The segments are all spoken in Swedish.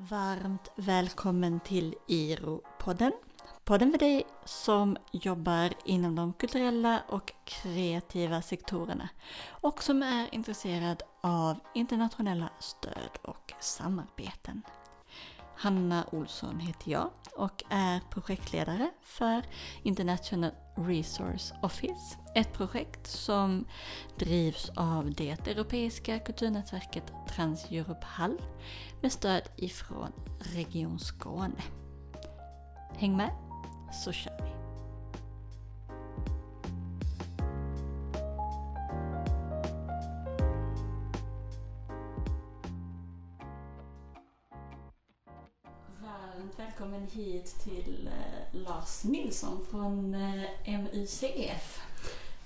Varmt välkommen till IRO-podden. Podden för dig som jobbar inom de kulturella och kreativa sektorerna och som är intresserad av internationella stöd och samarbeten. Hanna Olsson heter jag och är projektledare för International Resource Office. Ett projekt som drivs av det europeiska kulturnätverket Trans-Europe Hall med stöd ifrån Region Skåne. Häng med så kör Nilsson från eh, MUCF.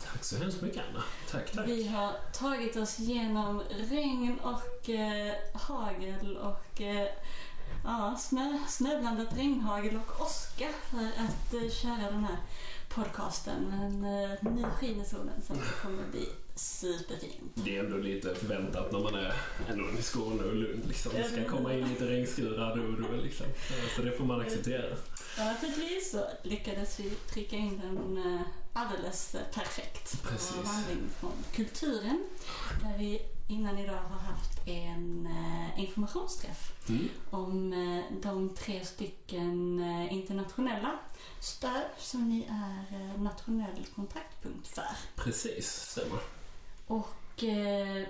Tack så hemskt mycket Anna. Tack, tack. Vi har tagit oss genom regn och eh, hagel och eh, ja, snö, snöblandat regnhagel och åska för att eh, köra den här podcasten. Men eh, nu skiner solen så det kommer bli superfint. Det är ändå lite förväntat när man är ändå i Skåne och Lund. Liksom. Det ska komma in lite regnskurar då och då. Liksom. Så det får man acceptera. Ja, naturligtvis så lyckades vi trycka in den eh, alldeles perfekt Precis. på vandring från kulturen. Där vi innan idag har haft en eh, informationsträff Mm. om eh, de tre stycken eh, internationella stöd som ni är eh, nationell kontaktpunkt för. Precis, stämmer. Och eh,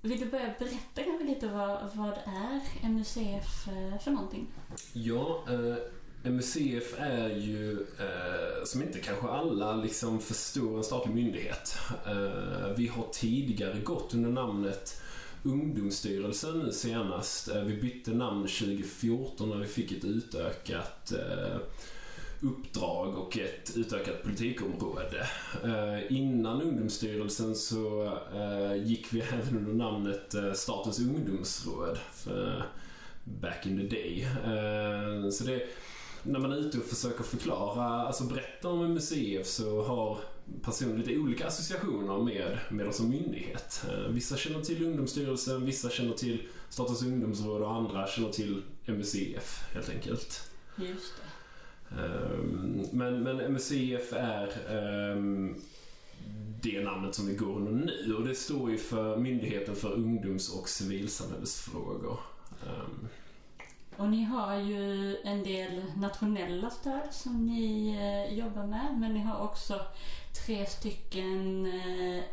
vill du börja berätta kanske lite vad, vad är MUCF eh, för någonting? Ja, eh, MUCF är ju, eh, som inte kanske alla liksom förstår, en statlig myndighet. Eh, vi har tidigare gått under namnet Ungdomsstyrelsen nu senast. Eh, vi bytte namn 2014 när vi fick ett utökat eh, uppdrag och ett utökat politikområde. Eh, innan Ungdomsstyrelsen så eh, gick vi även under namnet eh, Statens ungdomsråd. För, back in the day. Så det, när man är ute och försöker förklara, alltså berätta om en så har personer lite olika associationer med, med oss som myndighet. Vissa känner till Ungdomsstyrelsen, vissa känner till Statens ungdomsråd och andra känner till MUCF helt enkelt. Just det. Ehm, men, men MUCF är ehm, det namnet som vi går under nu och det står ju för Myndigheten för ungdoms och civilsamhällesfrågor. Ehm. Och ni har ju en del nationella stöd som ni eh, jobbar med, men ni har också tre stycken eh,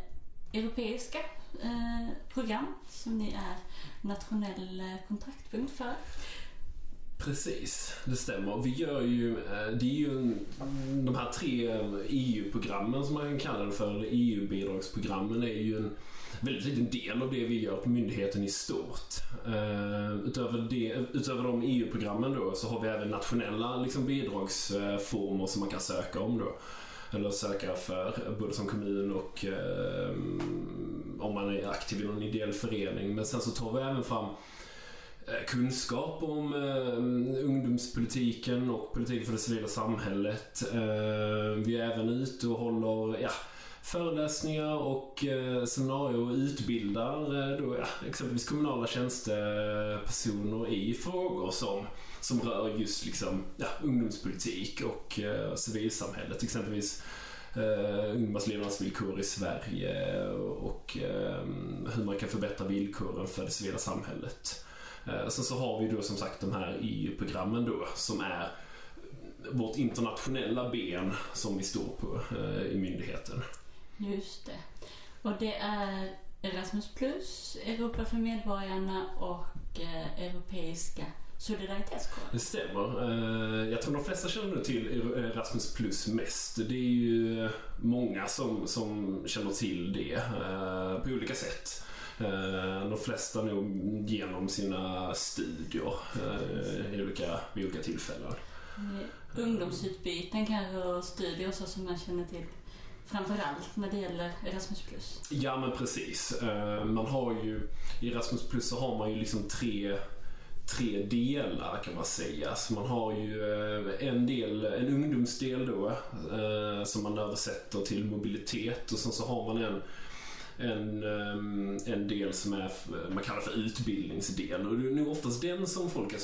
europeiska eh, program som ni är nationell eh, kontaktpunkt för. Precis, det stämmer. Vi gör ju, eh, det är ju de här tre EU-programmen som man kan kalla det för, EU-bidragsprogrammen e är ju en väldigt liten del av det vi gör på myndigheten i stort. Eh, utöver, det, utöver de EU-programmen då så har vi även nationella liksom, bidragsformer som man kan söka om då. Eller söka för, både som kommun och eh, om man är aktiv i någon ideell förening. Men sen så tar vi även fram Eh, kunskap om eh, ungdomspolitiken och politiken för det civila samhället. Eh, vi är även ute och håller ja, föreläsningar och eh, seminarier och utbildar eh, då, ja, exempelvis kommunala tjänstepersoner i frågor som, som rör just liksom, ja, ungdomspolitik och eh, civilsamhället. Exempelvis eh, ungdomars levnadsvillkor i Sverige och eh, hur man kan förbättra villkoren för det civila samhället. Eh, Sen så har vi då som sagt de här EU-programmen då som är vårt internationella ben som vi står på eh, i myndigheten. Just det. Och det är Erasmus plus, Europa för medborgarna och eh, Europeiska solidaritetskåren. Det stämmer. Eh, Jag tror de flesta känner till Erasmus plus mest. Det är ju många som, som känner till det eh, på olika sätt. Eh, De flesta nog genom sina studier eh, i olika, vid olika tillfällen. Eh, Ungdomsutbyten kanske och studier så som man känner till framförallt när det gäller Erasmus plus. Ja men precis. Man har ju, i Erasmus Plus så har man ju liksom tre, tre delar kan man säga. Så man har ju en del, en ungdomsdel då som man översätter till mobilitet och sen så har man en en, ehm, en del som är, man kallar för utbildningsdel och det är nog oftast den som folk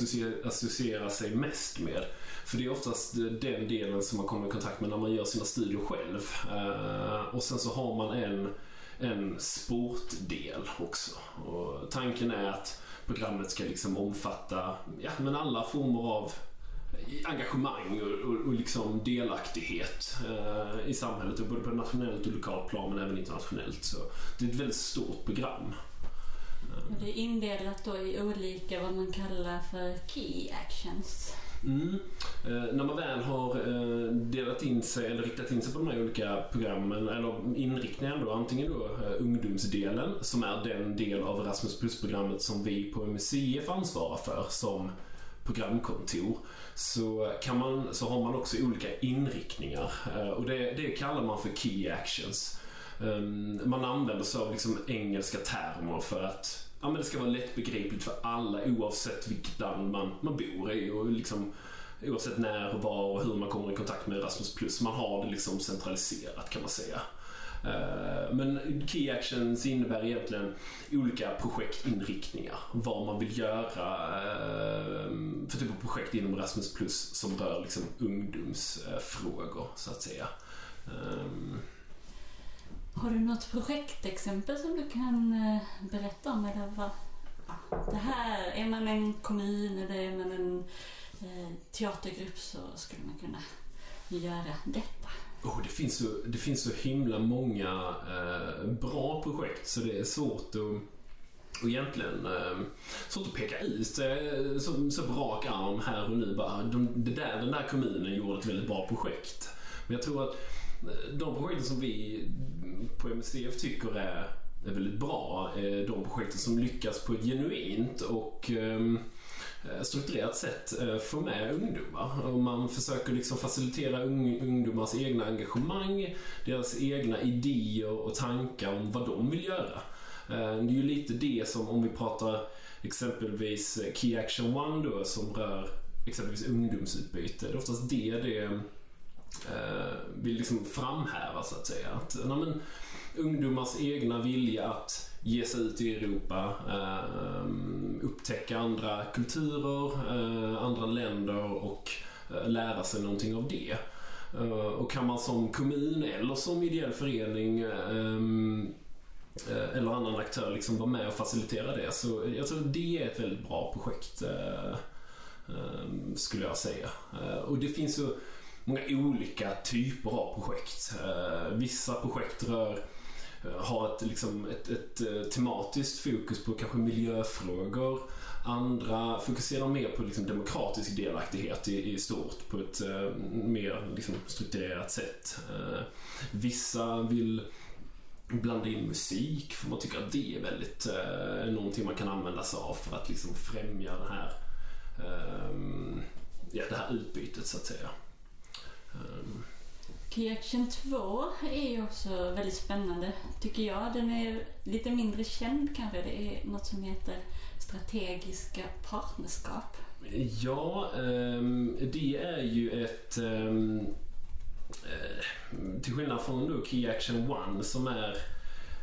associerar sig mest med. För det är oftast eh, den delen som man kommer i kontakt med när man gör sina studier själv. Eh, och sen så har man en, en sportdel också. Och tanken är att programmet ska liksom omfatta ja, men alla former av engagemang och, och, och liksom delaktighet eh, i samhället, både på nationellt och lokalt plan men även internationellt. Så det är ett väldigt stort program. Och det är indelat då i olika vad man kallar för key actions. Mm. Eh, när man väl har eh, delat in sig eller riktat in sig på de här olika programmen eller inriktningarna då, antingen då eh, ungdomsdelen som är den del av Erasmus plus-programmet som vi på MUCF ansvarar för som programkontor så, kan man, så har man också olika inriktningar eh, och det, det kallar man för Key Actions. Ehm, man använder sig av liksom engelska termer för att ja, men det ska vara lättbegripligt för alla oavsett vilket land man, man bor i och liksom, oavsett när var och hur man kommer i kontakt med Erasmus+. Man har det liksom centraliserat kan man säga. Eh, men Key Actions innebär egentligen olika projektinriktningar. Vad man vill göra eh, för typ av projekt inom Erasmus Plus som rör liksom ungdomsfrågor så att säga. Eh, Har du något projektexempel som du kan berätta om? Eller vad? Det här, är man en kommun eller är man en teatergrupp så skulle man kunna göra detta. Oh, det, finns så, det finns så himla många eh, bra projekt så det är svårt att och egentligen eh, svårt att peka ut eh, så, så på rak arm här och nu bara de, det där, den där kommunen gjorde ett väldigt bra projekt. Men jag tror att eh, de projekten som vi på MSDF tycker är, är väldigt bra är de projekten som lyckas på ett genuint och Eh, Eh, strukturerat sätt eh, få med ungdomar. Och man försöker liksom facilitera ungdomars egna engagemang, deras egna idéer och tankar om vad de vill göra. Eh, det är ju lite det som om vi pratar exempelvis Key Action One då som rör exempelvis ungdomsutbyte. Det är oftast det det vill liksom framhäva så att säga. Att, men, ungdomars egna vilja att ge sig ut i Europa, ehm, upptäcka andra kulturer, eh, andra länder och eh, lära sig någonting av det. Eh, och kan man som kommun eller som ideell förening ehm, eller annan aktör liksom vara med och facilitera det så jag tror det är ett väldigt bra projekt ehm, skulle jag säga. Och det finns så många olika typer av projekt. Vissa projekt rör har ett, liksom ett, ett, eh, tematiskt fokus på kanske miljöfrågor. Andra fokuserar mer på liksom demokratisk delaktighet i, i stort på ett eh, mer liksom, strukturerat sätt. Eh, vissa vill blanda in musik för man tycker att det är väldigt eh, någonting man kan använda sig av för att liksom främja det här, eh, ja, det här utbytet så att säga. Eh, Key Action 2 är ju också väldigt spännande tycker jag. Den är lite mindre känd kanske. Det är något som heter strategiska partnerskap. Ja, um, det är ju ett um, uh, till skillnad från då Key Action 1 som är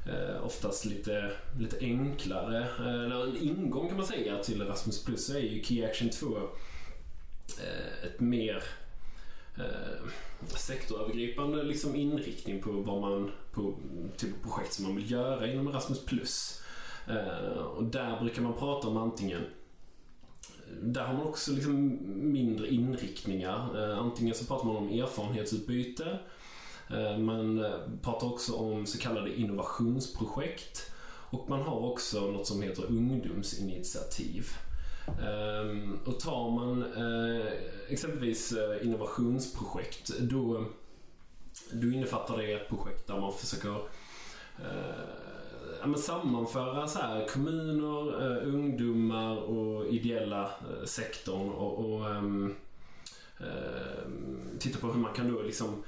uh, oftast lite, lite enklare, uh, eller en ingång kan man säga till Erasmus Plus så är ju Key Action 2 ett mer eh, sektorövergripande liksom inriktning på vad man på typ projekt som man vill göra inom Erasmus+. Eh, och där brukar man prata om antingen där har man också liksom mindre inriktningar. Eh, antingen så pratar man om erfarenhetsutbyte. Eh, man eh, pratar också om så kallade innovationsprojekt. Och man har också något som heter ungdomsinitiativ. Ehm, och tar man eh, exempelvis eh, innovationsprojekt då, då innefattar det ett projekt där man försöker eh, ja, sammanföra så här, kommuner, ungdomar och ideella sektorn och, och um, titta på hur man kan då liksom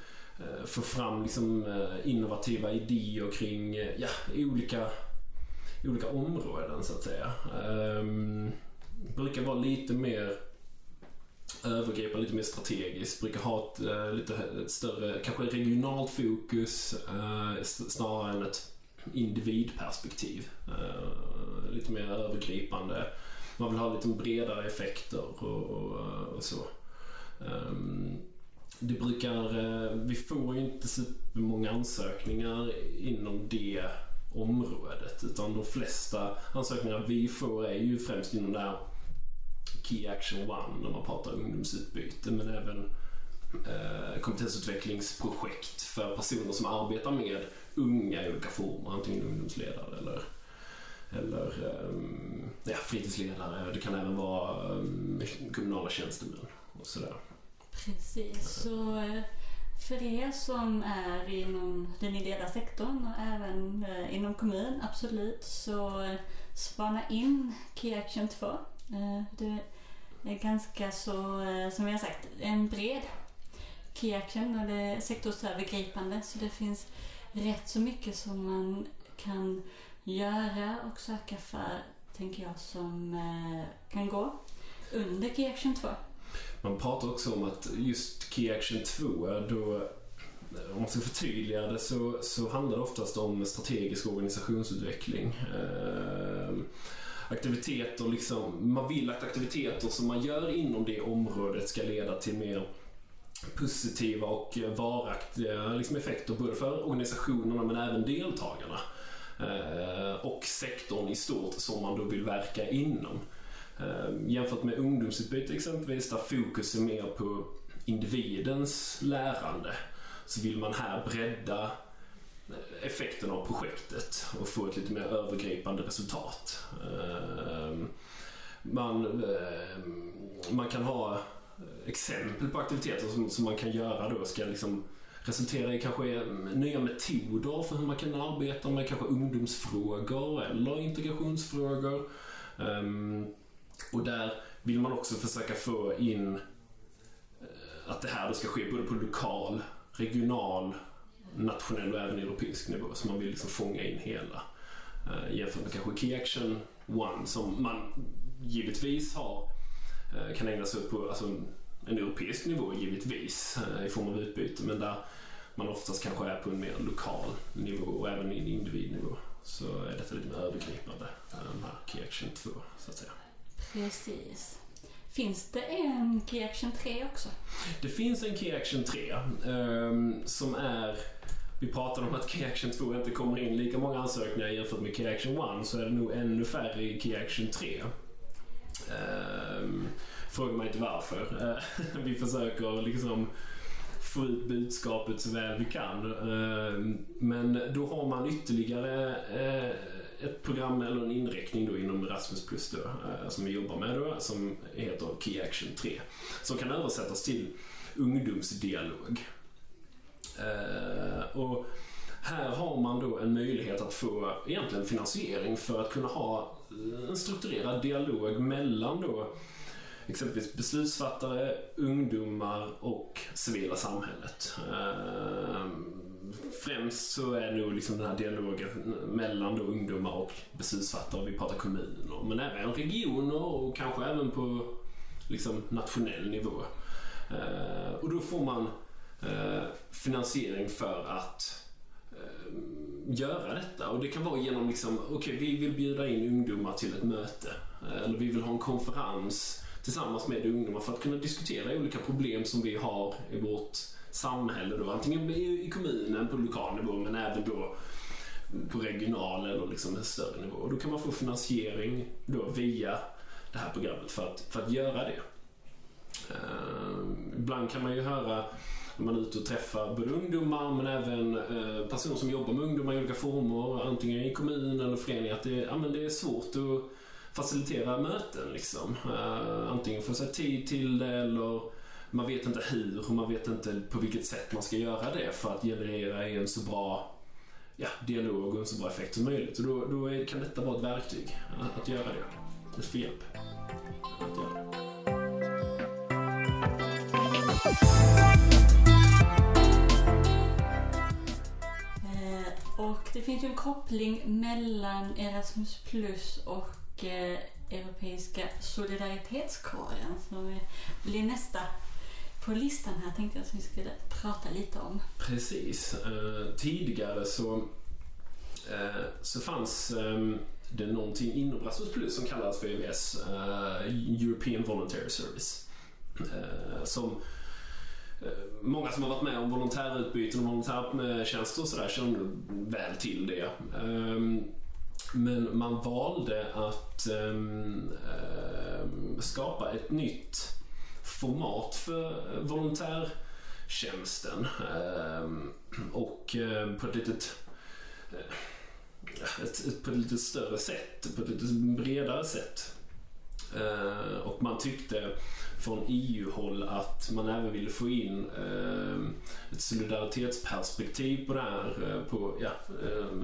få fram liksom, innovativa idéer kring ja, olika, olika områden så att säga. Um, brukar vara lite mer övergripande, lite mer strategiskt. Brukar ha ett, uh, lite ett större, kanske regionalt fokus uh, snarare än ett individperspektiv. Eh, lite mer övergripande. Man vill ha lite bredare effekter och, och, så. Um, det brukar, vi får ju inte supermånga ansökningar inom det området utan de flesta ansökningar vi får är ju främst inom det här Key Action One om man pratar ungdomsutbyte men även eh, kompetensutvecklingsprojekt för personer som arbetar med unga i olika former, antingen ungdomsledare eller eller um, ja, fritidsledare. Det kan även vara um, kommunala tjänstemän och sådär. Precis, så eh, för er som är inom den ideella sektorn och även eh, inom kommun, absolut, så eh, spana in Key Action 2. Eh, det är ganska så, eh, som vi har sagt, en bred Key Action och det är sektorsövergripande så det finns rätt så mycket som man kan göra och söka för, tänker jag, som eh, kan gå under Key Action 2. Man pratar också om att just Key Action 2, då om man ska förtydliga det så, så handlar det oftast om strategisk organisationsutveckling. Eh, aktiviteter, liksom, man vill att aktiviteter som man gör inom det området ska leda till mer positiva och varaktiga liksom, effekter både för organisationerna men även deltagarna. Eh, och sektorn i stort som man då vill verka inom. Eh, jämfört med ungdomsutbyte exempelvis där fokus är mer på individens lärande så vill man här bredda effekten av projektet och få ett lite mer övergripande resultat. Ehm, man, ehm, man kan ha exempel på aktiviteter som, som man kan göra då ska liksom resultera i kanske mm, nya metoder för hur man kan arbeta med kanske ungdomsfrågor eller integrationsfrågor. Ehm, och där vill man också försöka få in eh, att det här ska ske både på lokal, regional, nationell och även europeisk nivå. Så man vill liksom fånga in hela. Eh, jämfört med kanske Key Action One som man givetvis har, eh, kan ägna sig åt på alltså, en europeisk nivå givetvis i form av utbyte. Men där man oftast kanske är på en mer lokal nivå och även en individnivå. Så är detta lite mer övergripande, den här Key Action 2 så att säga. Precis. Finns det en Key Action 3 också? Det finns en Key Action 3 um, ehm, som är vi pratade om att Key Action 2 inte kommer in lika många ansökningar jämfört med Key Action 1 så är det nog ännu färre i Key Action 3. Um, ehm, fråga mig inte varför. Uh, vi försöker liksom få ut budskapet så väl vi kan. Uh, men då har man ytterligare uh, ett program eller en inriktning då inom Erasmus Plus då, eh, som vi jobbar med då, som heter Key Action 3. Som kan översättas till ungdomsdialog. Eh, och här har man då en möjlighet att få egentligen finansiering för att kunna ha en strukturerad dialog mellan då exempelvis beslutsfattare, ungdomar och civila samhället. Eh, främst så är nog liksom den här dialogen mellan då ungdomar och beslutsfattare. Vi pratar kommuner, men även regioner och kanske även på liksom nationell nivå. Eh, och då får man Eh, finansiering för att eh, göra detta. Och det kan vara genom liksom, okej okay, vi vill bjuda in ungdomar till ett möte. Eh, eller vi vill ha en konferens tillsammans med ungdomar för att kunna diskutera olika problem som vi har i vårt samhälle då. Antingen i kommunen på lokal nivå men även då på regional eller liksom en större nivå. Och då kan man få finansiering då via det här programmet för att, för att göra det. Uh, ibland kan man ju höra man är ute och träffar både ungdomar men även eh, personer som jobbar med ungdomar i olika former, antingen i kommun eller förening, att det, ja, men det är svårt att facilitera möten. Liksom. Eh, antingen få sig tid till det eller man vet inte hur och man vet inte på vilket sätt man ska göra det för att generera en så bra ja, dialog och en så bra effekt som möjligt. Och då, då är, kan detta vara ett verktyg att, att göra det. Att få hjälp att göra det. Och det finns ju en koppling mellan Erasmus Plus och eh, Europeiska solidaritetskåren som blir nästa på listan här tänkte jag att vi skulle prata lite om. Precis. Eh, tidigare så eh, så fanns ehm, det någonting inom Erasmus Plus som kallades för EVS, eh, European Voluntary Service. Eh, som eh, Eh, många som har varit med om volontärutbyten och volontärtjänster och sådär känner väl till det. Ehm, men man valde att ehm, eh, skapa ett nytt format för volontärtjänsten. Ehm, och eh, på ett litet ett, ett, på ett lite större sätt, på ett lite bredare sätt. Eh, och man tyckte från EU-håll att man även ville få in eh, ett solidaritetsperspektiv på det här. Eh, på ja,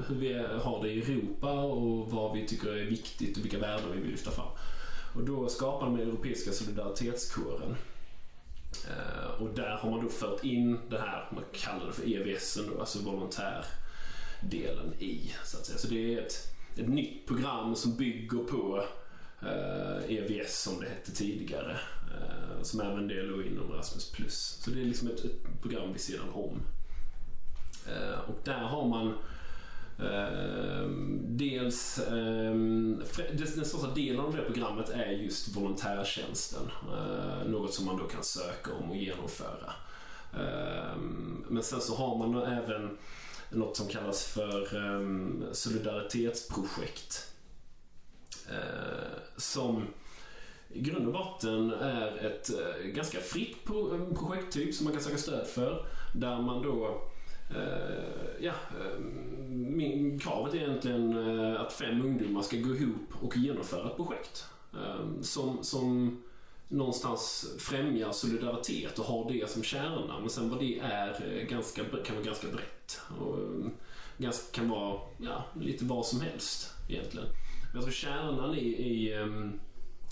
hur vi har det i Europa och vad vi tycker är viktigt och vilka värden vi vill lyfta fram. Och då skapade man Europeiska solidaritetskåren. och där har man då fört in det här, man kallar det för EVS, då, alltså volontärdelen i. Så, att säga. så det är ett, ett nytt program som bygger på Eh, EVS som det hette tidigare. Eh, som även det låg inom Erasmus+. Så det är liksom ett, ett program vid sidan om. Eh, och där har man dels, den största delen av det programmet är just volontärtjänsten. Något som man då kan söka om och genomföra. Men sen så har man även något som kallas för solidaritetsprojekt. Eh, som i grund och botten är ett eh, ganska fritt pro eh, projekttyp som man kan söka stöd för. Där man då ja, min, kravet är egentligen att fem ungdomar ska gå ihop och genomföra ett projekt. som, som någonstans främjar solidaritet och har det som kärna. Men sen vad det är ganska, kan vara ganska brett. Och eh, ganska, kan vara ja, lite vad som helst egentligen. Men jag tror kärnan i, i ehm,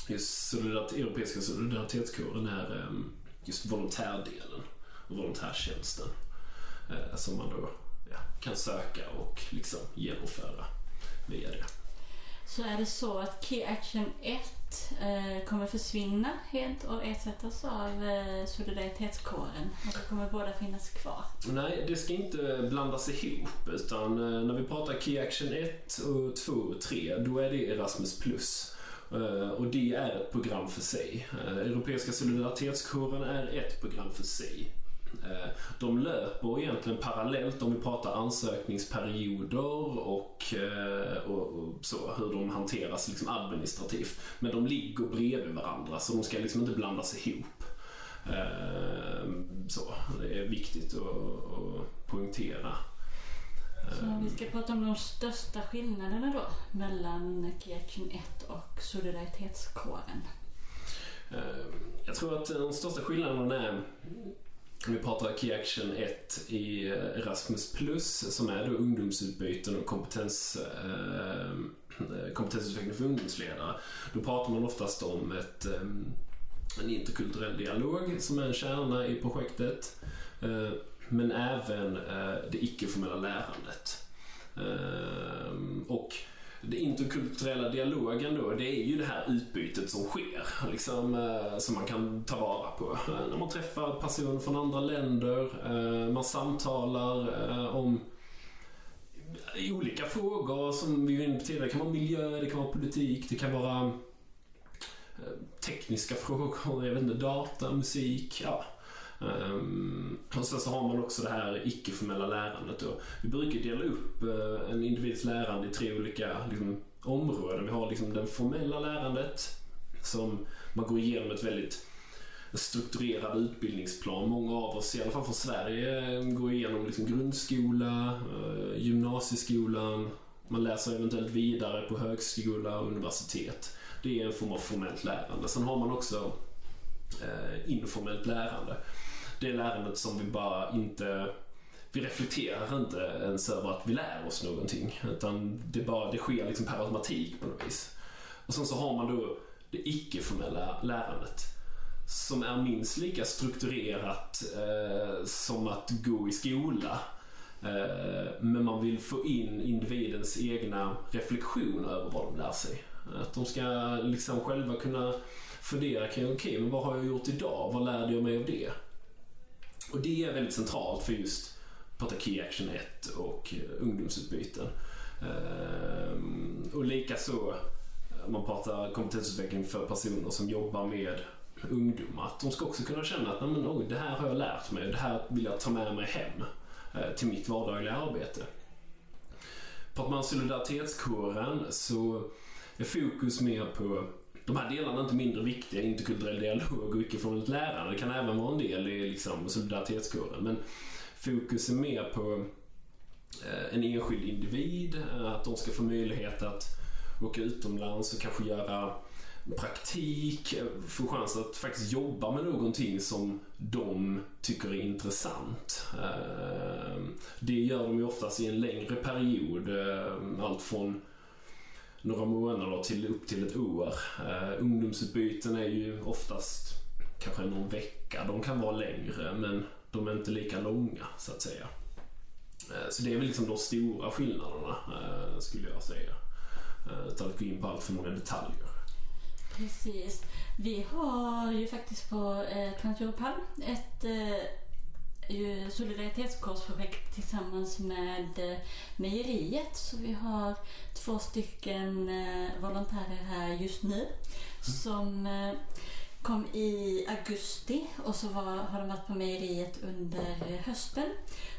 just solidaritet, Europeiska solidaritetskåren är ehm, just volontärdelen och volontärtjänsten. Eh, som man då ja, kan söka och liksom genomföra via det. Så är det så att Key Action 1 eh, kommer försvinna helt och ersättas av eh, solidaritetskåren? Eller kommer båda finnas kvar? Nej, det ska inte blandas ihop utan eh, när vi pratar Key Action 1 och 2 och 3 då är det Erasmus plus. Eh, och det är ett program för sig. Eh, Europeiska solidaritetskåren är ett program för sig. Eh, de löper egentligen parallellt om vi pratar ansökningsperioder och, eh, och, och så, hur de hanteras liksom administrativt. Men de ligger bredvid varandra så de ska liksom inte blandas ihop. Eh, så, det är viktigt att, att poängtera. Så vi ska prata om de största skillnaderna då mellan Key 1 och solidaritetskåren. Jag tror att de största skillnaderna är vi pratar Key Action 1 i eh, Erasmus Plus som är då ungdomsutbyten och kompetens, eh, eh, kompetensutveckling för ungdomsledare. Då pratar man oftast om ett, eh, en interkulturell dialog som är en kärna i projektet. Eh, men även eh, det icke-formella lärandet. Eh, och den interkulturella dialogen då, det är ju det här utbytet som sker. Liksom, eh, som man kan ta vara på. Eh, när man träffar personer från andra länder, eh, man samtalar om olika frågor som vi var inne på tidigare. Det kan vara miljö, det kan vara politik, det kan vara tekniska frågor, jag vet inte, data, musik. Ja. Ehm, och sen så har man också det här icke-formella lärandet. Då. Vi brukar dela upp eh, en individs lärande i tre olika liksom, områden. Vi har liksom det formella lärandet som man går igenom ett väldigt strukturerad utbildningsplan. Många av oss, i alla fall från Sverige, går igenom liksom grundskola, eh, gymnasieskolan, man läser eventuellt vidare på högskola och universitet. Det är en form av formellt lärande. Sen har man också eh, informellt lärande det lärandet som vi bara inte vi reflekterar inte ens över att vi lär oss någonting. Utan det, bara, det sker liksom per automatik på något vis. Och sen så har man då det icke-formella lärandet. Som är minst lika strukturerat eh, som att gå i skola. Eh, men man vill få in individens egna reflektion över vad de lär sig. Att de ska liksom själva kunna fundera kring, okej, okay, men vad har jag gjort idag? Vad lärde jag mig av det? Och det är väldigt centralt för just Prata Key Action 1 och eh, ungdomsutbyten. Ehm, och likaså eh, om man pratar kompetensutveckling för personer som jobbar med ungdomar. Att de ska också kunna känna att men, oj, det här har jag lärt mig, det här vill jag ta med mig hem eh, till mitt vardagliga arbete. Pratar man solidaritetskåren så är fokus mer på de här delarna är inte mindre viktiga, interkulturell dialog och icke-formellt lärande. Det kan även vara en del i liksom, solidaritetskåren. Men fokus är mer på eh, en enskild individ, att de ska få möjlighet att åka utomlands och kanske göra praktik, få chans att faktiskt jobba med någonting som de tycker är intressant. Eh, det gör de ju oftast i en längre period, eh, allt från några månader till upp till ett år. Uh, ungdomsutbyten är ju oftast kanske någon vecka. De kan vara längre men de är inte lika långa så att säga. Uh, så det är väl liksom de stora skillnaderna uh, skulle jag säga. Utan att gå in på allt för många detaljer. Precis. Vi har ju faktiskt på eh, Transeuropal ett eh, solidaritetskorsprojekt tillsammans med eh, mejeriet. Så vi har två stycken eh, volontärer här just nu som eh, kom i augusti och så var, har de varit på mejeriet under hösten.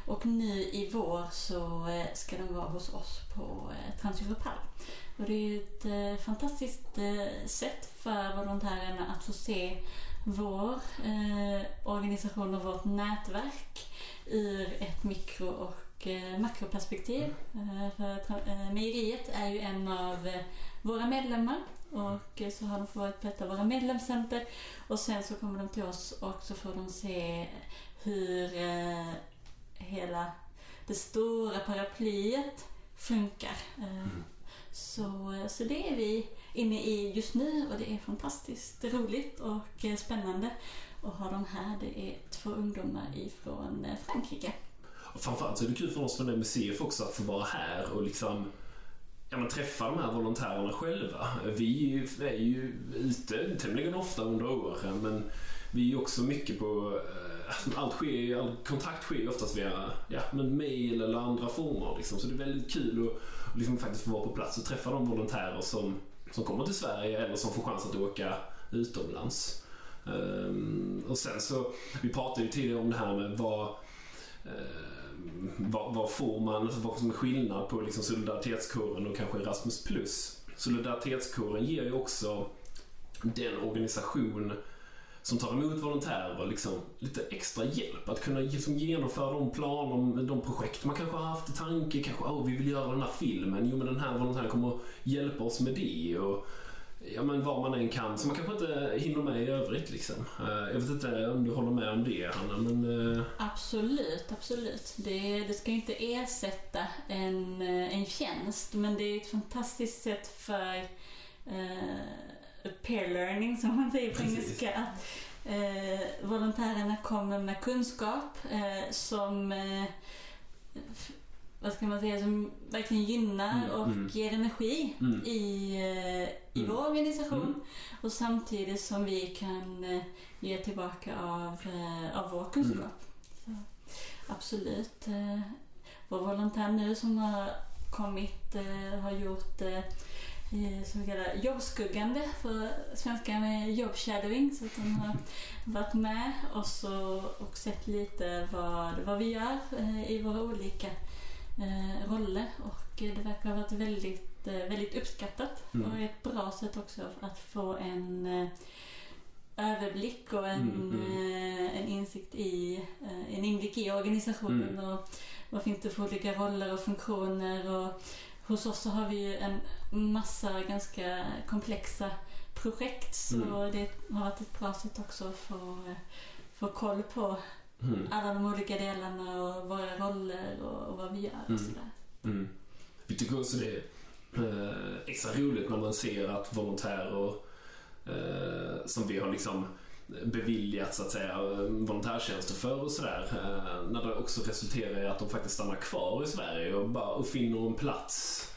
Och nu i vår så ska de vara hos oss på Transeuropal. Och det är ett fantastiskt sätt för volontärerna att få se vår eh, organisation och vårt nätverk ur ett mikro och eh, makroperspektiv. Eh, för eh, mejeriet är ju en av eh, våra medlemmar och eh, så har de fått på ett av våra medlemscenter och sen så kommer de till oss och så får de se hur eh, hela det stora paraplyet funkar. Mm. Så, så det är vi inne i just nu och det är fantastiskt roligt och eh, spännande att ha dem här. Det är två ungdomar ifrån eh, Frankrike. Och framförallt så är det kul för oss från MUCF också att få vara här och liksom ja, men träffa de här volontärerna själva. Vi är ju ute tämligen ofta under åren men vi är också mycket på eh, allt sker, all kontakt sker ju oftast via ja, men mail eller andra former. Liksom. Så det är väldigt kul att liksom faktiskt få vara på plats och träffa de volontärer som som kommer till Sverige eller som får chans att åka utomlands. Um, och sen så, vi pratade ju tidigare om det här med vad, uh, vad, vad, får man, vad som är skillnad på liksom solidaritetskåren och kanske Erasmus+. Solidaritetskåren ger ju också den organisation som tar emot volontärer liksom, lite extra hjälp. Att kunna liksom, genomföra de planer, de projekt man kanske har haft i tanke. Kanske, oh, vi vill göra den här filmen. Jo, men den här volontären kommer att hjälpa oss med det. Och, ja, men vad man än kan. Så man kanske inte hinner med i övrigt. Liksom. Eh, jag vet inte om du håller med om det, Hanna? Men. Eh, absolut, absolut. Det, det ska inte ersätta en, eh, en tjänst, men det är ett fantastiskt sätt för eh, peer learning som man säger på engelska. Att eh, volontärerna kommer med kunskap eh, som eh, vad ska man säga, som verkligen gynnar mm, och mm. ger energi mm. i, eh, i mm. vår organisation. Mm. Och samtidigt som vi kan eh, ge tillbaka av, eh, av vår kunskap. Så, absolut. Vår volontär nu som har kommit har gjort som kallar jobbskuggande för svenska med jobbshadowing. Så att de har varit med och, så, och sett lite vad, vad vi gör eh, i våra olika eh, roller. Och det verkar ha varit väldigt, eh, väldigt uppskattat mm. och ett bra sätt också att få en överblick och en, mm, mm. en insikt i, en inblick i organisationen mm. och vad finns det för olika roller och funktioner och hos oss så har vi ju en massa ganska komplexa projekt så mm. det har varit ett bra sätt också att få, få koll på mm. alla de olika delarna och våra roller och, och vad vi gör och mm. sådär. Mm. Vi tycker också det är eh, extra roligt när man ser att volontärer eh, som vi har liksom beviljat så att säga volontärtjänster för och sådär. Eh, när det också resulterar i att de faktiskt stannar kvar i Sverige och, bara, och finner en plats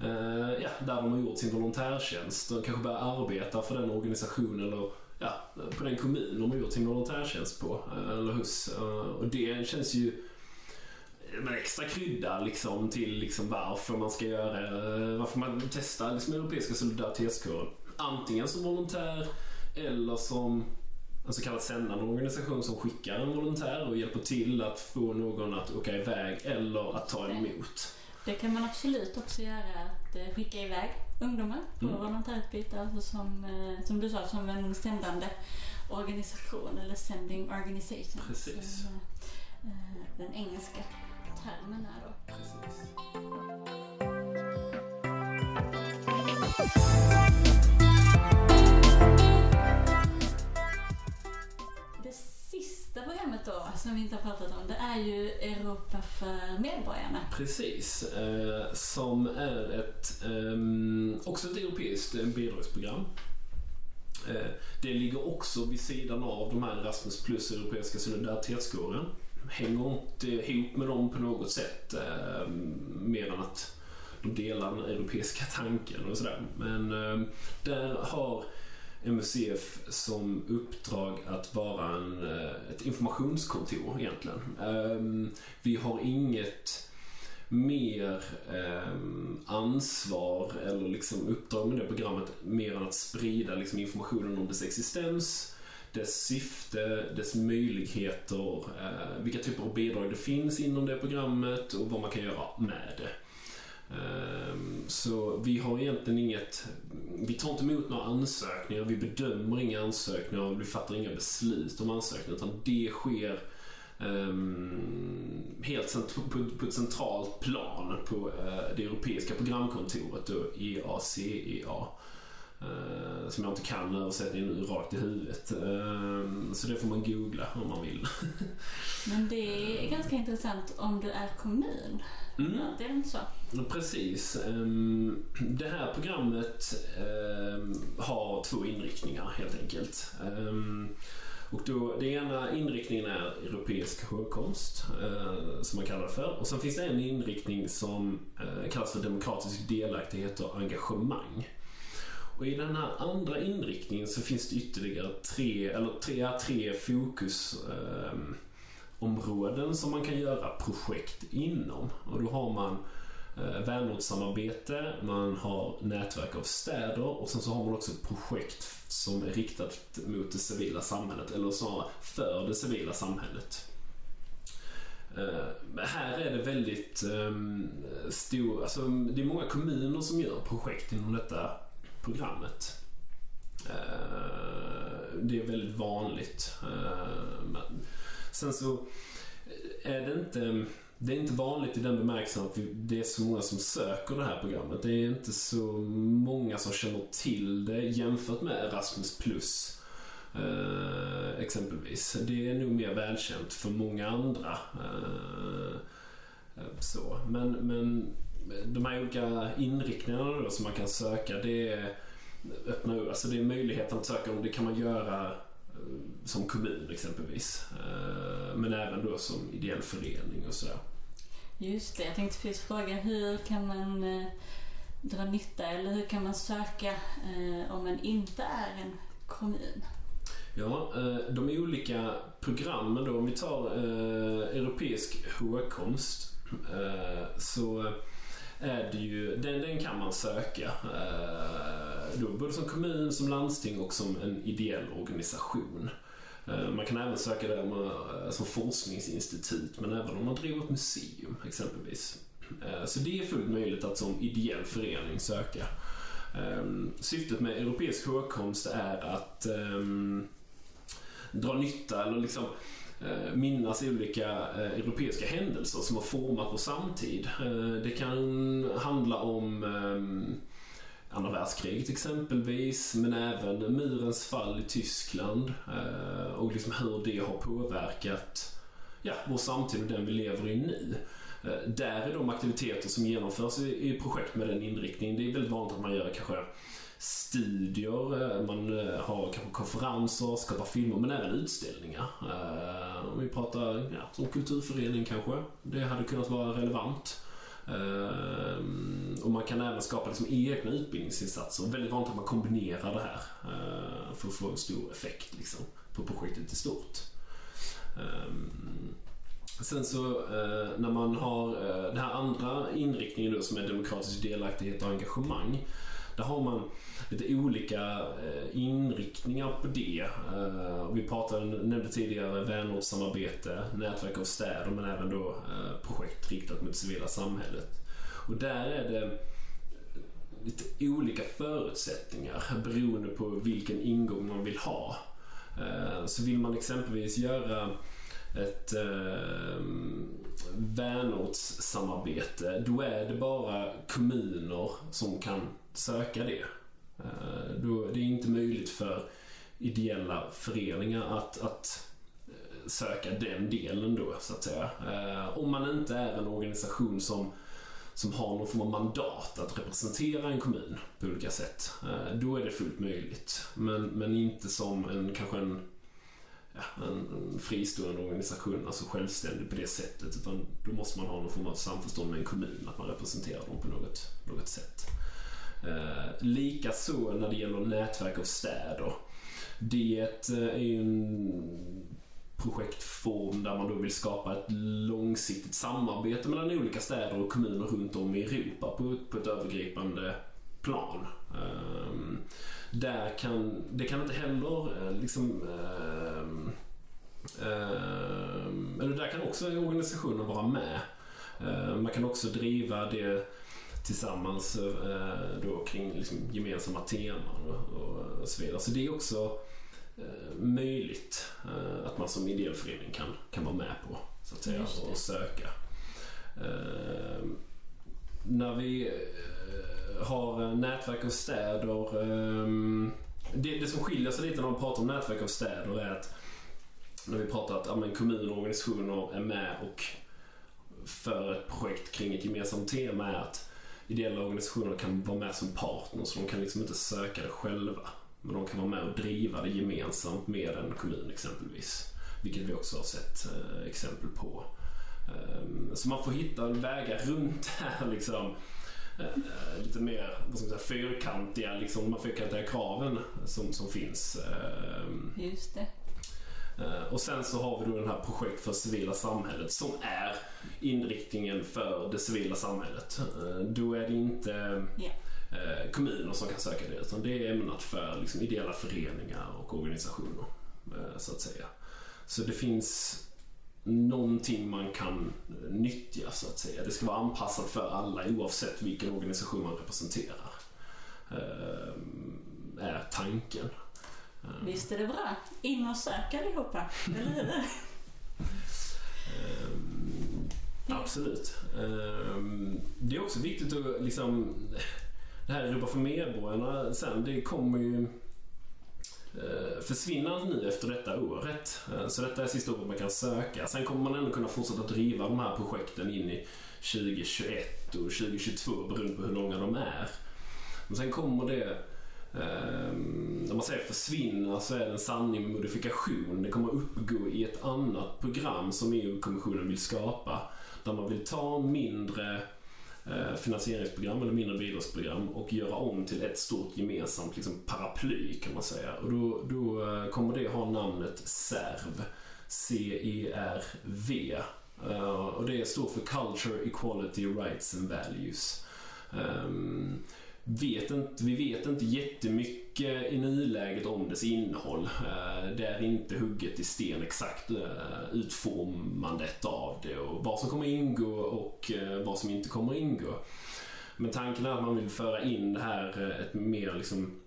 eh, ja, där de har gjort sin volontärtjänst De kanske börjar arbeta för den organisation eller ja, på den kommun de har gjort sin volontärtjänst på eh, eller hos. Och det känns ju en extra krydda liksom, till liksom, varför man ska göra, varför man testar liksom, Europeiska solidaritetskåren. Antingen som volontär eller som en så kallad sändande organisation som skickar en volontär och hjälper till att få någon att åka iväg eller att ta emot. Det kan man absolut också göra, att eh, skicka iväg ungdomar på mm. volontärutbyte, alltså som, eh, som du sa, som en sändande organisation eller sending organization. Precis. Som, eh, den engelska termen är då. Precis. Programmet då, alltså, som vi inte har pratat om, det är ju Europa för medborgarna. Precis, eh, som är ett, eh, också ett europeiskt eh, bidragsprogram. Eh, det ligger också vid sidan av de här Erasmus plus Europeiska solidaritetskåren. Hänger inte ihop med dem på något sätt, eh, mer än att de delar den europeiska tanken och sådär. Men eh, där har MUCF som uppdrag att vara en, eh, ett informationskontor egentligen. Ehm, vi har inget mer ehm, ansvar eller liksom uppdrag med det programmet mer än att sprida liksom informationen om dess existens, dess syfte, dess möjligheter, eh, vilka typer av bidrag det finns inom det programmet och vad man kan göra med det. Ehm, så vi har egentligen inget, vi tar inte emot några ansökningar, vi bedömer inga ansökningar, och vi fattar inga beslut om ansökningar utan det sker um, helt på, ett centralt plan på uh, det europeiska programkontoret EACEA. Uh, som jag inte kan översättningen rakt i huvudet. Uh, så det får man googla om man vill. Men det är ganska intressant om du är kommun. Mm. Det är inte så? Precis. Ehm, det här programmet ehm, har två inriktningar helt enkelt. Ehm, och då, den ena inriktningen är europeisk hågkomst, eh, som man kallar det för. Och sen finns det en inriktning som eh, kallas för demokratisk delaktighet och engagemang. Och i den här andra inriktningen så finns det ytterligare tre, eller tre, tre fokusområden ehm, som man kan göra projekt inom. Och då har man eh, vänortssamarbete, man har nätverk av städer och sen så har man också ett projekt som är riktat mot det civila samhället, eller snarare för det civila samhället. Uh, här är det väldigt um, stor, alltså det är många kommuner som gör projekt inom detta programmet. Eh, det är väldigt vanligt. Eh, men sen så är det inte det är inte vanligt i den bemärkelsen att det är så många som söker det här programmet. Det är inte så många som känner till det jämfört med Erasmus plus. Eh, exempelvis. Det är nog mer välkänt för många andra. Så. Men, men de här olika inriktningarna då som man kan söka, det är öppna alltså det är möjligheten att söka om det kan man göra eh, som kommun exempelvis. Eh, men även då som ideell förening och sådär. Just det, jag tänkte precis fråga hur kan man eh, dra nytta eller hur kan man söka om man inte är en kommun? Ja, de olika programmen då, om vi tar europeisk hågkomst eh, så Eh, är det ju, den, den kan man söka. Eh, då, både som kommun, som landsting och som en ideell organisation. Eh, man kan även söka det som forskningsinstitut men även om man driver ett museum exempelvis. Så det är fullt möjligt att som ideell förening söka. Syftet med europeisk hågkomst är att ehm, dra nytta eller liksom Eh, minnas olika eh, europeiska händelser som har format vår samtid. Eh, det kan handla om andra världskriget exempelvis, men även murens fall i Tyskland och liksom hur det har påverkat ja, vår samtid och den vi lever i nu. Där är de aktiviteter som genomförs i, projekt med den inriktningen, det är väldigt vanligt att man gör kanske studier, eh, man eh, har kanske konferenser, skapar filmer men även utställningar. Eh, om vi pratar ja, som kulturförening kanske, det hade kunnat vara relevant. Och man kan även skapa liksom egna utbildningsinsatser. Väldigt vanligt att man kombinerar det här för att få en stor effekt liksom, på projektet i stort. Sen så när man har den här andra inriktningen då som är demokratisk delaktighet och engagemang. Där har man lite olika eh, inriktningar på det. Eh, vi pratade, nämnde tidigare vänortssamarbete, nätverk av städer men även då eh, projekt riktat mot civila samhället. Och där är det lite olika förutsättningar beroende på vilken ingång man vill ha. Så vill man exempelvis göra ett eh, vänortssamarbete, då är det bara kommuner som kan söka det. Eh, då, det är inte möjligt för ideella föreningar att, att eh, söka den delen då, så att säga. Eh, om man inte är en organisation som som har någon form av mandat att representera en kommun på olika sätt. Då är det fullt möjligt. Men, men inte som en, kanske en, ja, en, fristående organisation, alltså självständig på det sättet. Utan då måste man ha någon form av samförstånd med en kommun, att man representerar dem på något, något sätt. Eh, Likaså när det gäller nätverk av städer. Det eh, är ju en projektform där man då vill skapa ett långsiktigt samarbete mellan olika städer och kommuner runt om i Europa på, på ett övergripande plan. Um, där kan, det kan inte heller eh, liksom um, um, eller där kan också organisationer vara med. man kan också driva det tillsammans uh, då kring liksom gemensamma teman och, och, så vidare. Så det är också Eh, möjligt eh, att man som ideell förening kan, kan vara med på så att säga, och söka. Eh, när vi har nätverk av städer det, det som skiljer sig lite när man pratar om nätverk av städer är att när vi pratar att ja, men kommuner och organisationer är med och för ett projekt kring ett gemensamt tema är att ideella organisationer kan vara med som partner så de kan liksom inte söka det själva. Men de kan vara med och driva det gemensamt med en kommun exempelvis. Vilket vi också har sett eh, exempel på. Um, så man får hitta vägar runt här liksom. Uh, lite mer vad ska man säga, fyrkantiga, liksom, de fyrkantiga kraven som, som finns. Uh, Just det. Uh, och sen så har vi då den här projekt för civila samhället som är inriktningen för det civila samhället. Då är det inte yeah eh, kommuner som kan söka det utan det är ämnat för liksom, ideella föreningar och organisationer eh, så att säga. Så det finns någonting man kan nyttja så att säga. Det ska vara anpassat för alla oavsett vilken organisation man representerar. Eh, är tanken. Eh. Visst är det bra. In och sök allihopa, eller hur? Absolut. Ehm, det är också viktigt att liksom det här Europa för medborgarna sen, det kommer ju eh, försvinna nu efter detta året. Eh, så detta är sista året man kan söka. Sen kommer man ändå kunna fortsätta driva de här projekten in i 2021 och 2022 beroende på hur långa de är. Men sen kommer det Um, när man säger försvinna så är det en sanning med modifikation. Det kommer uppgå i ett annat program som EU-kommissionen vill skapa. Där man vill ta mindre eh, finansieringsprogram eller mindre bidragsprogram och göra om till ett stort gemensamt liksom, paraply kan man säga. Och då, då eh, kommer det ha namnet CERV. C-E-R-V. Eh, och det står för Culture, Equality, Rights and Values. Um, vet inte, vi vet inte jättemycket Eh, i nuläget om dess innehåll. Eh, det är inte hugget i sten exakt eh, utformandet av det och vad som kommer ingå och vad som inte kommer ingå. Men tanken är att man vill föra in det här ett mer liksom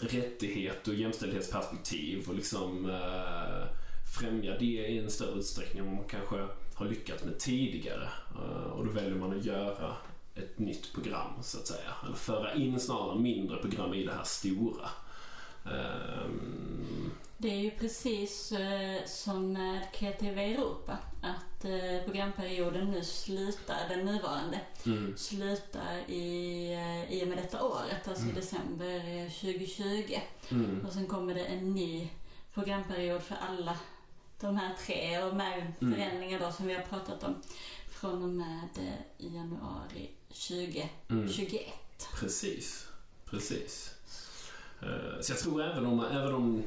rättighet och jämställdhetsperspektiv och liksom främja det i en större utsträckning än man kanske har lyckats med tidigare. Och då väljer man att göra ett nytt program så att säga. Eller föra in snarare mindre program i det här stora. Um... Det är ju precis eh, som med Kreativa Europa. Att eh, programperioden nu slutar, den nuvarande, mm. slutar i, eh, i och med detta året, alltså mm. december 2020. Mm. Och sen kommer det en ny programperiod för alla de här tre och med mm. förändringar då som vi har pratat om från och med januari 2021. Mm. Precis, precis. Eh, så jag tror även om, även om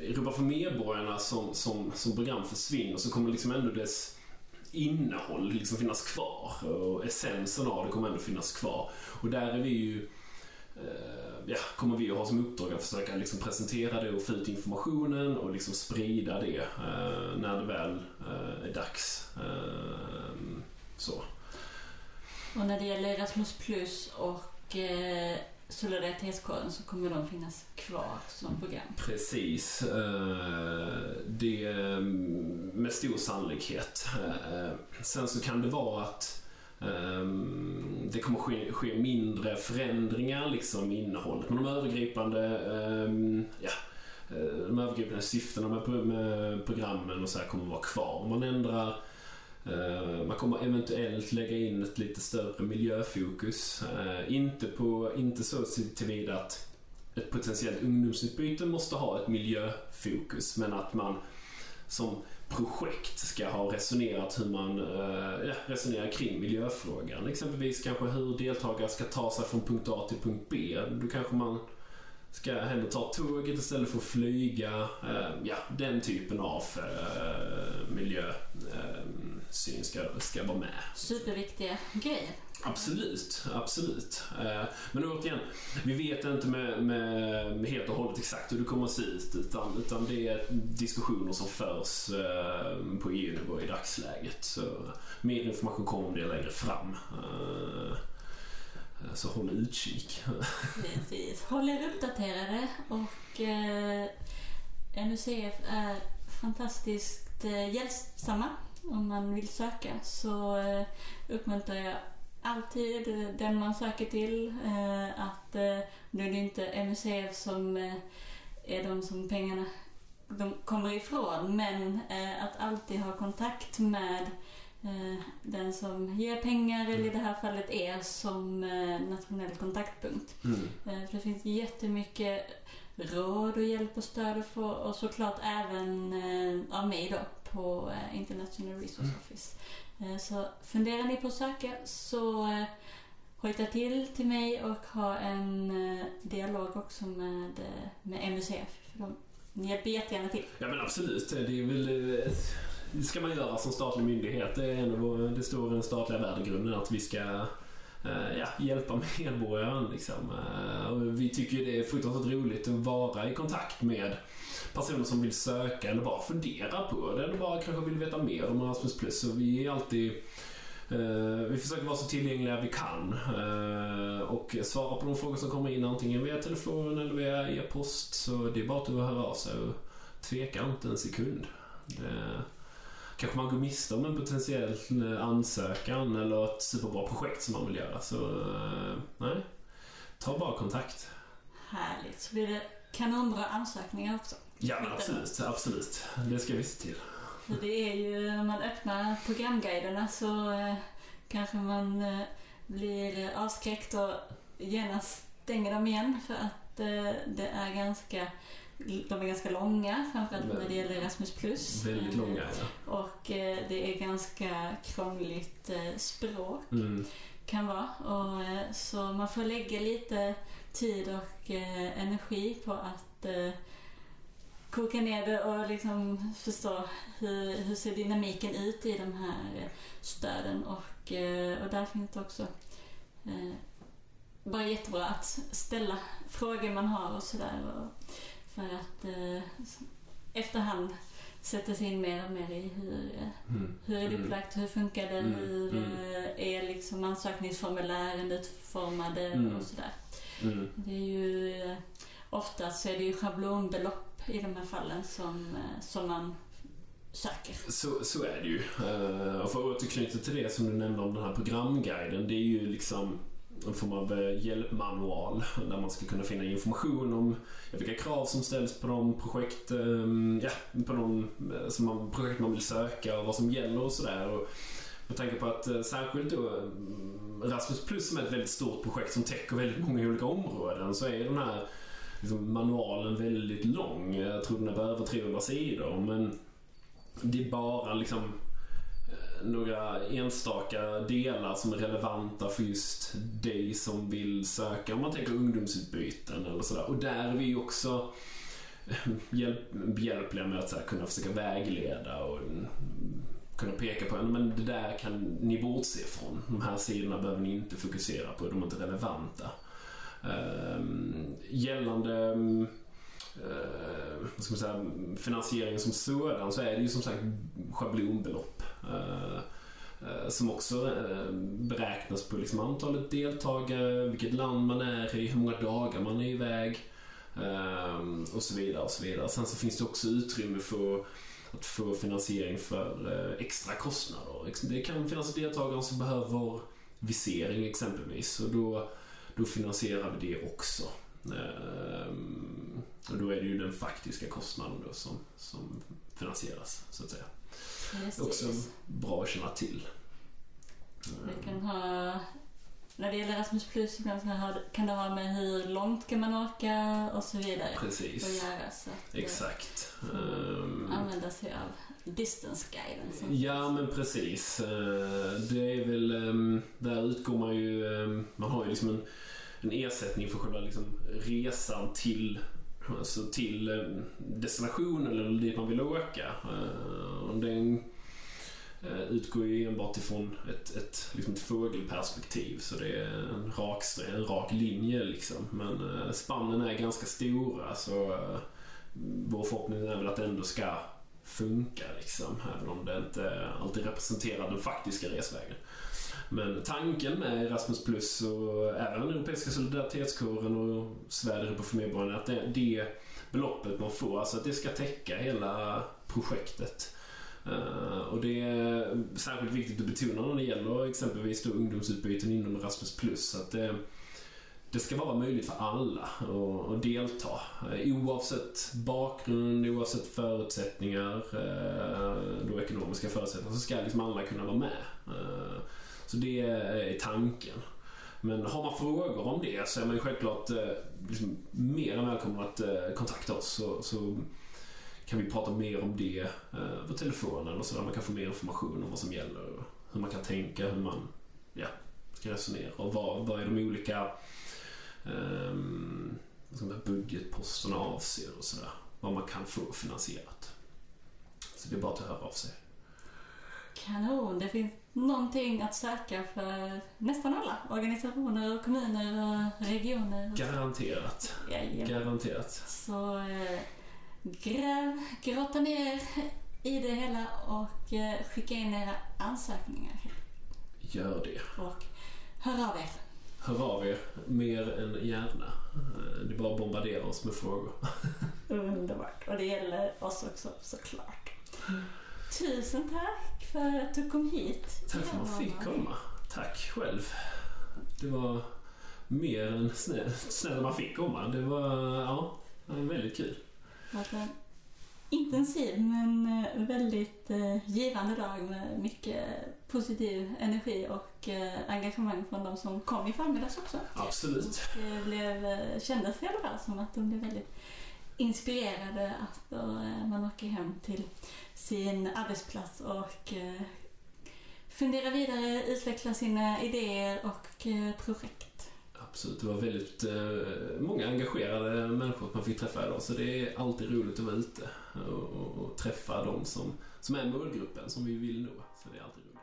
Europa för medborgarna som, som, som program försvinner så kommer liksom ändå dess innehåll liksom finnas kvar och essensen av det kommer ändå finnas kvar. Och där är vi ju eh, ja, kommer vi att ha som uppdrag att försöka liksom presentera det och få ut informationen och liksom sprida det eh, när det väl är dags. Så. Och när det gäller Erasmus Plus och eh, Solidaritetskåren så kommer de finnas kvar som program. Precis. Eh, det är med stor sannolikhet. Eh, sen så kan det vara att eh, det kommer ske, ske mindre förändringar liksom i innehållet. Men de övergripande, ja, de övergripande syftena med, programmen och så här kommer vara kvar. Om man ändrar Eh, man kommer eventuellt lägga in ett lite större miljöfokus. Eh, inte, på, inte så tillvida att ett potentiellt ungdomsutbyte måste ha ett miljöfokus men att man som projekt ska ha resonerat hur man eh, ja, resonerar kring miljöfrågan. Exempelvis kanske hur deltagare ska ta sig från punkt A till punkt B. Då kanske man ska hellre ta tåget istället för att flyga. Ja, den typen av miljö syn ska, ska vara med. Superviktiga grejer. Absolut, absolut. Eh, men återigen, vi vet inte med, med, med helt och hållet exakt hur det kommer att se ut utan, utan det är diskussioner som förs eh, på EU-nivå i dagsläget. Så mer information kommer om det längre fram. Eh, så håll utkik. Precis. Håll er uppdaterade och eh, MUCF är fantastiskt hjälpsamma om man vill söka så eh, uppmuntrar jag alltid den man söker till eh, att eh, nu är det inte MUCF som är de som pengarna de kommer ifrån men att alltid ha kontakt med den som ger pengar, eller i det här fallet er som nationell kontaktpunkt. Mm. För det finns jättemycket råd och hjälp och stöd att få och såklart även av mig då på eh, International Resource mm. Office. Eh, så funderar ni på att söka så eh, hojta till till mig och ha en dialog också med, med MUCF. De hjälper jättegärna till. Ja men absolut. Det är väl det ska man göra som statlig myndighet. Det, är en av, det står i den statliga värdegrunden att vi ska ja, hjälpa medborgaren. Liksom. Och vi tycker det är fruktansvärt roligt att vara i kontakt med personer som vill söka eller bara fundera på det eller bara kanske vill veta mer om Erasmus+. Plus. Så vi är alltid Uh, vi försöker vara så tillgängliga vi kan uh, och svara på de frågor som kommer in antingen via telefon eller via e-post. Så det är bara att höra av sig och tveka inte en sekund. Det, kanske man går miste om en potentiell eh, ansökan eller ett superbra projekt som man vill göra. Så uh, nej, ta bara kontakt. Härligt. Så blir det kanonbra ansökningar också. Ja, men absolut. Absolut. Det ska vi se till. Det är ju, när man öppnar programguiderna så eh, kanske man eh, blir avskräckt och genast stänger dem igen för att eh, det är ganska de är ganska långa, framförallt när det gäller Erasmus+. Plus. Väldigt långa, ja. Och eh, det är ganska krångligt eh, språk, mm. kan vara. Och, eh, så man får lägga lite tid och energi på att koka ner det och liksom förstå hur, hur ser dynamiken ut i de här stöden och, eh, och där finns det också eh, bara jättebra att ställa frågor man har och sådär för att eh, efterhand sätta sig in mer och mer i hur, mm. hur är det mm. upplagt, hur funkar det, mm. hur mm. är liksom ansökningsformulären utformade mm. och sådär. Det är ju oftast så är det ju schablonbelopp i de här fallen som, eh, som man söker. Så, så är det ju. Eh, och för att återknyta till det som du nämnde om den här programguiden. Det är ju liksom en form av eh, hjälpmanual där man ska kunna finna information om vilka krav som ställs på de projekt, ehm, ja, på de som man, projekt man vill söka och vad som gäller och sådär. Med tanke på att särskilt då mm, Rasmus+, som är ett väldigt stort projekt som täcker väldigt många olika områden så är den här liksom, manualen väldigt lång. Jag tror den är på över 300 sidor. Men det är bara liksom eh, några enstaka delar som är relevanta för just dig som vill söka. Om man tänker ungdomsutbyten eller sådär. Och där är vi också eh, hjälp, behjälpliga med att så här, kunna försöka vägleda och mm, kunna peka på men det där kan ni bortse från. De här sidorna behöver ni inte fokusera på, de är inte relevanta. Ehm, gällande eh, vad ska man säga, finansiering som sådan så är det ju som sagt schablonbelopp. Eh, eh som också eh, beräknas på liksom antalet deltagare, vilket land man är i, hur många dagar man är iväg ehm, och så vidare. och så vidare. Sen så finns det också utrymme för att få finansiering för eh, extra kostnader. Det kan finnas deltagare som behöver visering exempelvis och då, då finansierar vi det också. Ehm, och då är det ju den faktiska kostnaden då som, som finansieras så att säga. Precis. Också bra att känna till. Vi kan ha när det gäller Erasmus plus kan det ha med hur långt kan man åka och så vidare. Precis. Att, Exakt. Um, använda sig av distance guidance. Ja men precis. Eh, det är väl, ehm, där utgår man ju, ehm, man har ju liksom en, en ersättning för själva liksom resan till Alltså till destinationen eller dit man vill åka. Eh, om det är en Eh, Eh, utgår ju enbart ifrån ett, ett, liksom ett fågelperspektiv så det är en rak, en rak linje liksom. Men eh, spannen är ganska stora så eh, vår förhoppning är väl att det ändå ska funka liksom. Även om det inte alltid representerar den faktiska resvägen. Men tanken med Erasmus Plus och även den Europeiska solidaritetskåren och Sverige på för medborgarna är att det, det beloppet man får, alltså att det ska täcka hela projektet. Eh, och det är särskilt viktigt att betona när det gäller exempelvis då ungdomsutbyten inom Erasmus Plus att det, det ska vara möjligt för alla att, att delta. Eh, oavsett bakgrund, oavsett förutsättningar, eh, då ekonomiska förutsättningar, så ska liksom alla kunna vara med. Så det är tanken. Men har man frågor om det så är man självklart liksom mer än välkommen att kontakta oss. Så, så kan vi prata mer om det eh, på telefonen och så där man kan få mer information om vad som gäller. Och hur man kan tänka, hur man ja, ska resonera och vad, vad är de olika eh, budgetposterna avser och sådär. Vad man kan få finansierat. Så det är bara att höra av sig. Kanon! Det finns någonting att söka för nästan alla organisationer, kommuner och regioner. Garanterat. Jajamän. Garanterat. Så eh, gräv, grotta ner i det hela och eh, skicka in era ansökningar. Gör det. Och hör av er. Hör av er mer än gärna. Eh, det är bara att bombardera oss med frågor. Underbart. Och det gäller oss också såklart. Tusen tack för att du kom hit. Tack för att man fick komma. Tack själv. Det var mer än snällt att man fick komma. Det var, ja, väldigt kul varit en intensiv men eh, väldigt eh, givande dag med mycket positiv energi och eh, engagemang från de som kom i förmiddags också. Absolut. Och blev, kändes i alla fall som att de blev väldigt inspirerade att man åker hem till sin arbetsplats och funderar vidare, utvecklar sina idéer och projekt absolut. Det var väldigt eh, många engagerade människor man fick träffa idag. Så det är alltid roligt att vara ute och, och, träffa de som, som är målgruppen som vi vill nå. Så det är alltid roligt.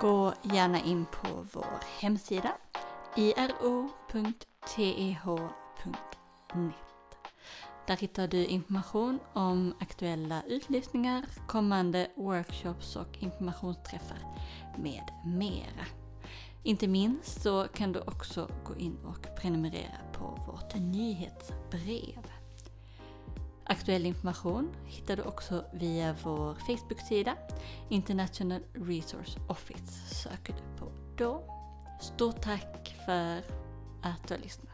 Gå gärna in på vår hemsida iro.teh.net där hittar du information om aktuella utlysningar, kommande workshops och informationsträffar med mera. Inte minst så kan du också gå in och prenumerera på vårt nyhetsbrev. Aktuell information hittar du också via vår Facebook-sida International Resource Office söker du på då. Stort tack för att du har lyssnat.